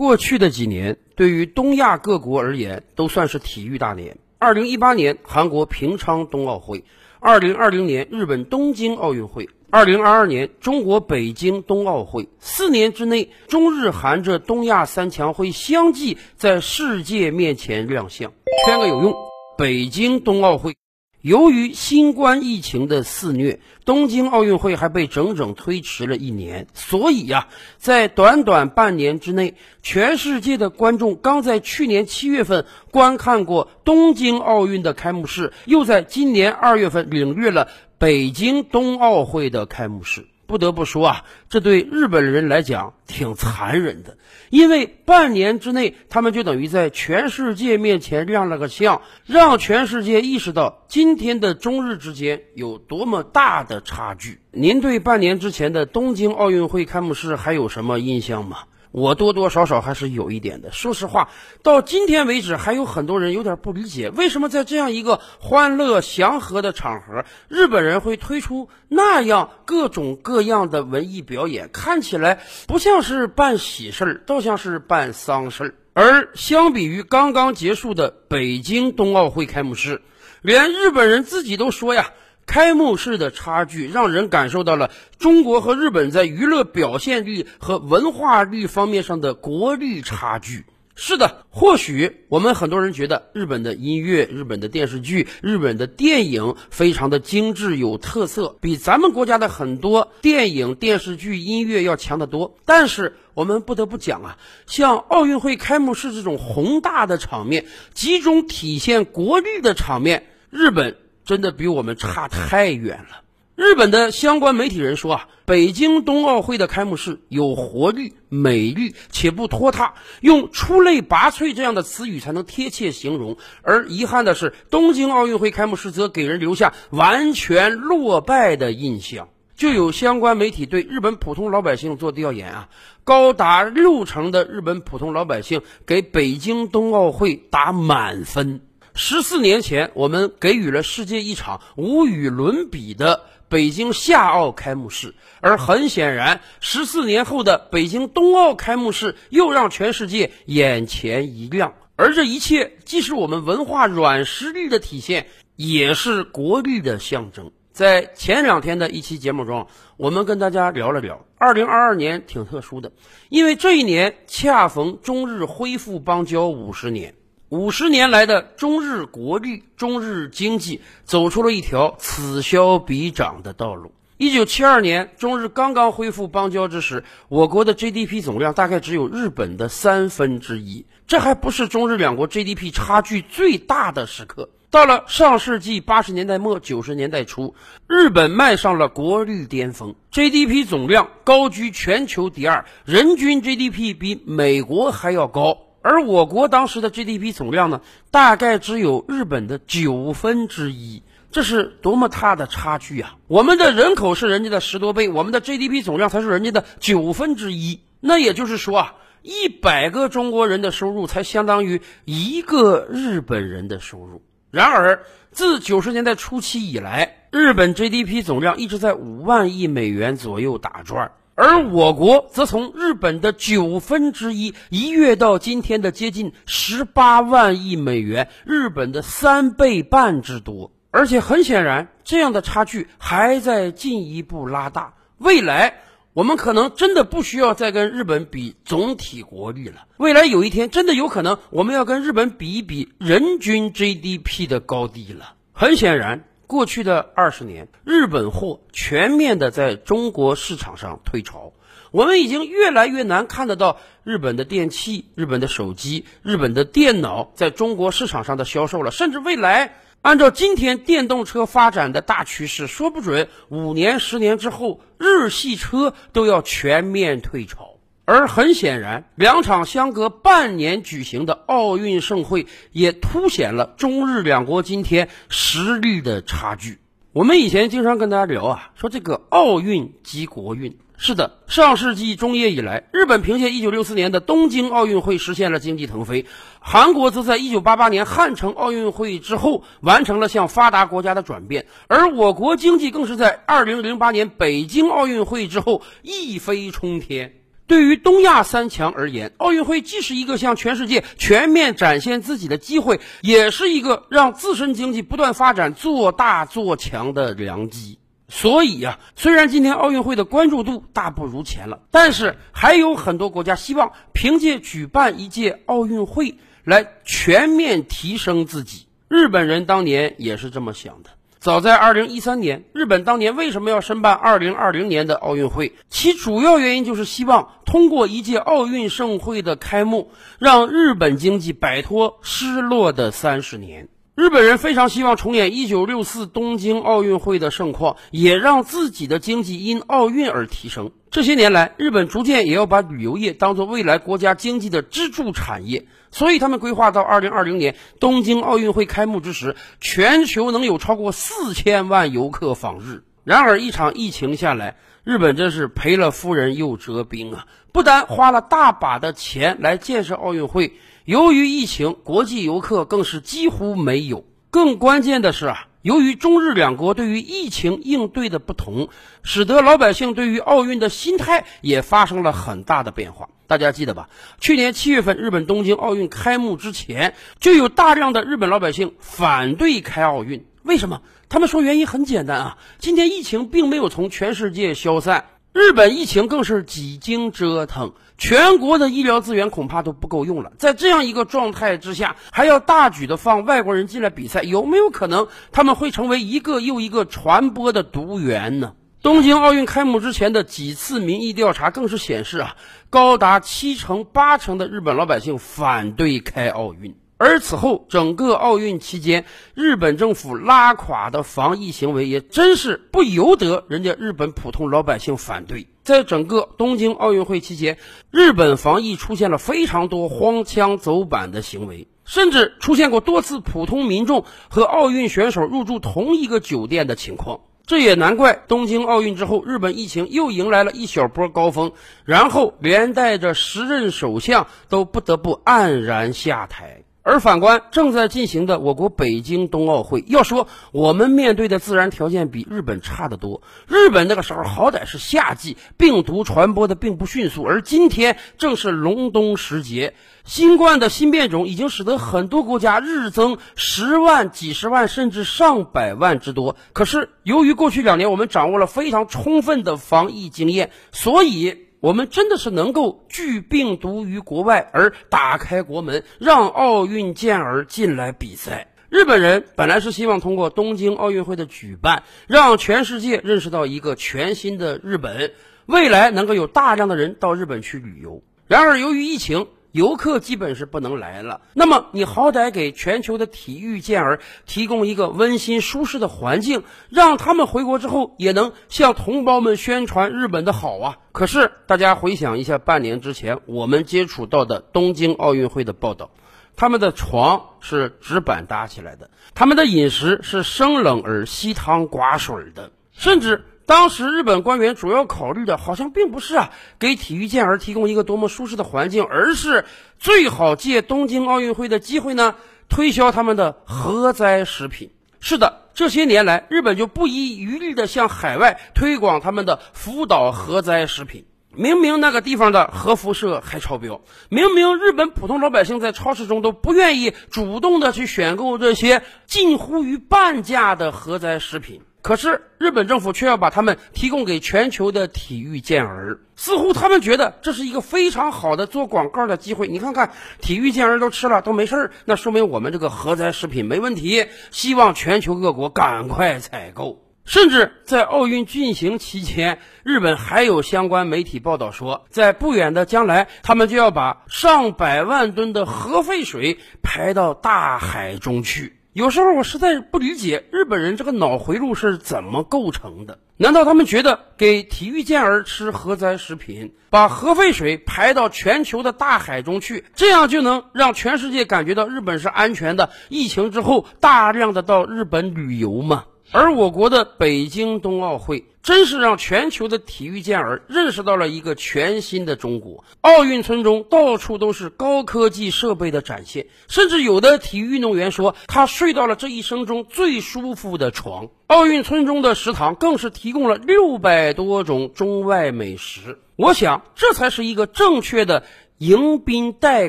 过去的几年对于东亚各国而言都算是体育大年。二零一八年韩国平昌冬奥会，二零二零年日本东京奥运会，二零二二年中国北京冬奥会。四年之内，中日韩这东亚三强会相继在世界面前亮相。圈个有用，北京冬奥会。由于新冠疫情的肆虐，东京奥运会还被整整推迟了一年。所以呀，在短短半年之内，全世界的观众刚在去年七月份观看过东京奥运的开幕式，又在今年二月份领略了北京冬奥会的开幕式。不得不说啊，这对日本人来讲挺残忍的，因为半年之内，他们就等于在全世界面前亮了个相，让全世界意识到今天的中日之间有多么大的差距。您对半年之前的东京奥运会开幕式还有什么印象吗？我多多少少还是有一点的。说实话，到今天为止，还有很多人有点不理解，为什么在这样一个欢乐祥和的场合，日本人会推出那样各种各样的文艺表演？看起来不像是办喜事儿，倒像是办丧事儿。而相比于刚刚结束的北京冬奥会开幕式，连日本人自己都说呀。开幕式的差距让人感受到了中国和日本在娱乐表现力和文化力方面上的国力差距。是的，或许我们很多人觉得日本的音乐、日本的电视剧、日本的电影非常的精致有特色，比咱们国家的很多电影、电视剧、音乐要强得多。但是我们不得不讲啊，像奥运会开幕式这种宏大的场面、集中体现国力的场面，日本。真的比我们差太远了。日本的相关媒体人说啊，北京冬奥会的开幕式有活力、美丽且不拖沓，用出类拔萃这样的词语才能贴切形容。而遗憾的是，东京奥运会开幕式则给人留下完全落败的印象。就有相关媒体对日本普通老百姓做调研啊，高达六成的日本普通老百姓给北京冬奥会打满分。十四年前，我们给予了世界一场无与伦比的北京夏奥开幕式，而很显然，十四年后的北京冬奥开幕式又让全世界眼前一亮。而这一切，既是我们文化软实力的体现，也是国力的象征。在前两天的一期节目中，我们跟大家聊了聊，二零二二年挺特殊的，因为这一年恰逢中日恢复邦交五十年。五十年来的中日国力、中日经济走出了一条此消彼长的道路。一九七二年，中日刚刚恢复邦交之时，我国的 GDP 总量大概只有日本的三分之一。这还不是中日两国 GDP 差距最大的时刻。到了上世纪八十年代末九十年代初，日本迈上了国力巅峰，GDP 总量高居全球第二，人均 GDP 比美国还要高。而我国当时的 GDP 总量呢，大概只有日本的九分之一，这是多么大的差距啊！我们的人口是人家的十多倍，我们的 GDP 总量才是人家的九分之一。那也就是说啊，一百个中国人的收入才相当于一个日本人的收入。然而，自九十年代初期以来，日本 GDP 总量一直在五万亿美元左右打转。而我国则从日本的九分之一一跃到今天的接近十八万亿美元，日本的三倍半之多。而且很显然，这样的差距还在进一步拉大。未来，我们可能真的不需要再跟日本比总体国力了。未来有一天，真的有可能我们要跟日本比一比人均 GDP 的高低了。很显然。过去的二十年，日本货全面的在中国市场上退潮，我们已经越来越难看得到日本的电器、日本的手机、日本的电脑在中国市场上的销售了。甚至未来，按照今天电动车发展的大趋势，说不准五年、十年之后，日系车都要全面退潮。而很显然，两场相隔半年举行的奥运盛会也凸显了中日两国今天实力的差距。我们以前经常跟大家聊啊，说这个奥运即国运。是的，上世纪中叶以来，日本凭借1964年的东京奥运会实现了经济腾飞，韩国则在1988年汉城奥运会之后完成了向发达国家的转变，而我国经济更是在2008年北京奥运会之后一飞冲天。对于东亚三强而言，奥运会既是一个向全世界全面展现自己的机会，也是一个让自身经济不断发展、做大做强的良机。所以呀，虽然今天奥运会的关注度大不如前了，但是还有很多国家希望凭借举办一届奥运会来全面提升自己。日本人当年也是这么想的。早在二零一三年，日本当年为什么要申办二零二零年的奥运会？其主要原因就是希望通过一届奥运盛会的开幕，让日本经济摆脱失落的三十年。日本人非常希望重演一九六四东京奥运会的盛况，也让自己的经济因奥运而提升。这些年来，日本逐渐也要把旅游业当作未来国家经济的支柱产业，所以他们规划到二零二零年东京奥运会开幕之时，全球能有超过四千万游客访日。然而，一场疫情下来，日本真是赔了夫人又折兵啊！不但花了大把的钱来建设奥运会。由于疫情，国际游客更是几乎没有。更关键的是啊，由于中日两国对于疫情应对的不同，使得老百姓对于奥运的心态也发生了很大的变化。大家记得吧？去年七月份，日本东京奥运开幕之前，就有大量的日本老百姓反对开奥运。为什么？他们说原因很简单啊，今天疫情并没有从全世界消散。日本疫情更是几经折腾，全国的医疗资源恐怕都不够用了。在这样一个状态之下，还要大举的放外国人进来比赛，有没有可能他们会成为一个又一个传播的毒源呢？东京奥运开幕之前的几次民意调查更是显示啊，高达七成八成的日本老百姓反对开奥运。而此后整个奥运期间，日本政府拉垮的防疫行为也真是不由得人家日本普通老百姓反对。在整个东京奥运会期间，日本防疫出现了非常多荒腔走板的行为，甚至出现过多次普通民众和奥运选手入住同一个酒店的情况。这也难怪，东京奥运之后，日本疫情又迎来了一小波高峰，然后连带着时任首相都不得不黯然下台。而反观正在进行的我国北京冬奥会，要说我们面对的自然条件比日本差得多。日本那个时候好歹是夏季，病毒传播的并不迅速，而今天正是隆冬时节，新冠的新变种已经使得很多国家日增十万、几十万甚至上百万之多。可是由于过去两年我们掌握了非常充分的防疫经验，所以。我们真的是能够拒病毒于国外，而打开国门，让奥运健儿进来比赛。日本人本来是希望通过东京奥运会的举办，让全世界认识到一个全新的日本，未来能够有大量的人到日本去旅游。然而，由于疫情。游客基本是不能来了，那么你好歹给全球的体育健儿提供一个温馨舒适的环境，让他们回国之后也能向同胞们宣传日本的好啊！可是大家回想一下，半年之前我们接触到的东京奥运会的报道，他们的床是纸板搭起来的，他们的饮食是生冷而稀汤寡水的，甚至。当时日本官员主要考虑的，好像并不是啊给体育健儿提供一个多么舒适的环境，而是最好借东京奥运会的机会呢，推销他们的核灾食品。是的，这些年来，日本就不遗余力地向海外推广他们的福岛核灾食品。明明那个地方的核辐射还超标，明明日本普通老百姓在超市中都不愿意主动的去选购这些近乎于半价的核灾食品。可是日本政府却要把他们提供给全球的体育健儿，似乎他们觉得这是一个非常好的做广告的机会。你看看，体育健儿都吃了都没事儿，那说明我们这个核灾食品没问题。希望全球各国赶快采购。甚至在奥运进行期间，日本还有相关媒体报道说，在不远的将来，他们就要把上百万吨的核废水排到大海中去。有时候我实在不理解日本人这个脑回路是怎么构成的？难道他们觉得给体育健儿吃核灾食品，把核废水排到全球的大海中去，这样就能让全世界感觉到日本是安全的？疫情之后大量的到日本旅游吗？而我国的北京冬奥会，真是让全球的体育健儿认识到了一个全新的中国。奥运村中到处都是高科技设备的展现，甚至有的体育运动员说，他睡到了这一生中最舒服的床。奥运村中的食堂更是提供了六百多种中外美食。我想这才是一个正确的迎宾待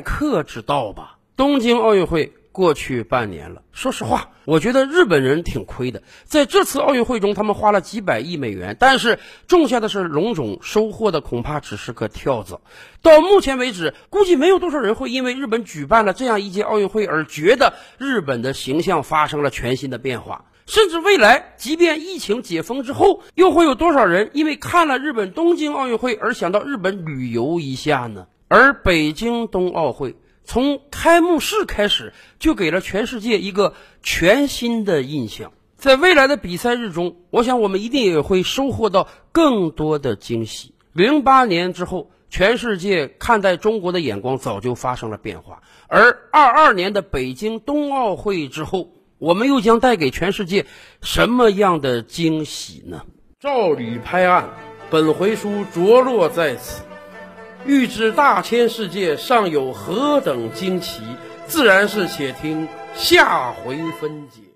客之道吧。东京奥运会。过去半年了，说实话，我觉得日本人挺亏的。在这次奥运会中，他们花了几百亿美元，但是种下的是龙种，收获的恐怕只是个跳蚤。到目前为止，估计没有多少人会因为日本举办了这样一届奥运会而觉得日本的形象发生了全新的变化。甚至未来，即便疫情解封之后，又会有多少人因为看了日本东京奥运会而想到日本旅游一下呢？而北京冬奥会。从开幕式开始，就给了全世界一个全新的印象。在未来的比赛日中，我想我们一定也会收获到更多的惊喜。零八年之后，全世界看待中国的眼光早就发生了变化。而二二年的北京冬奥会之后，我们又将带给全世界什么样的惊喜呢？照吕拍案，本回书着落在此。欲知大千世界尚有何等惊奇，自然是且听下回分解。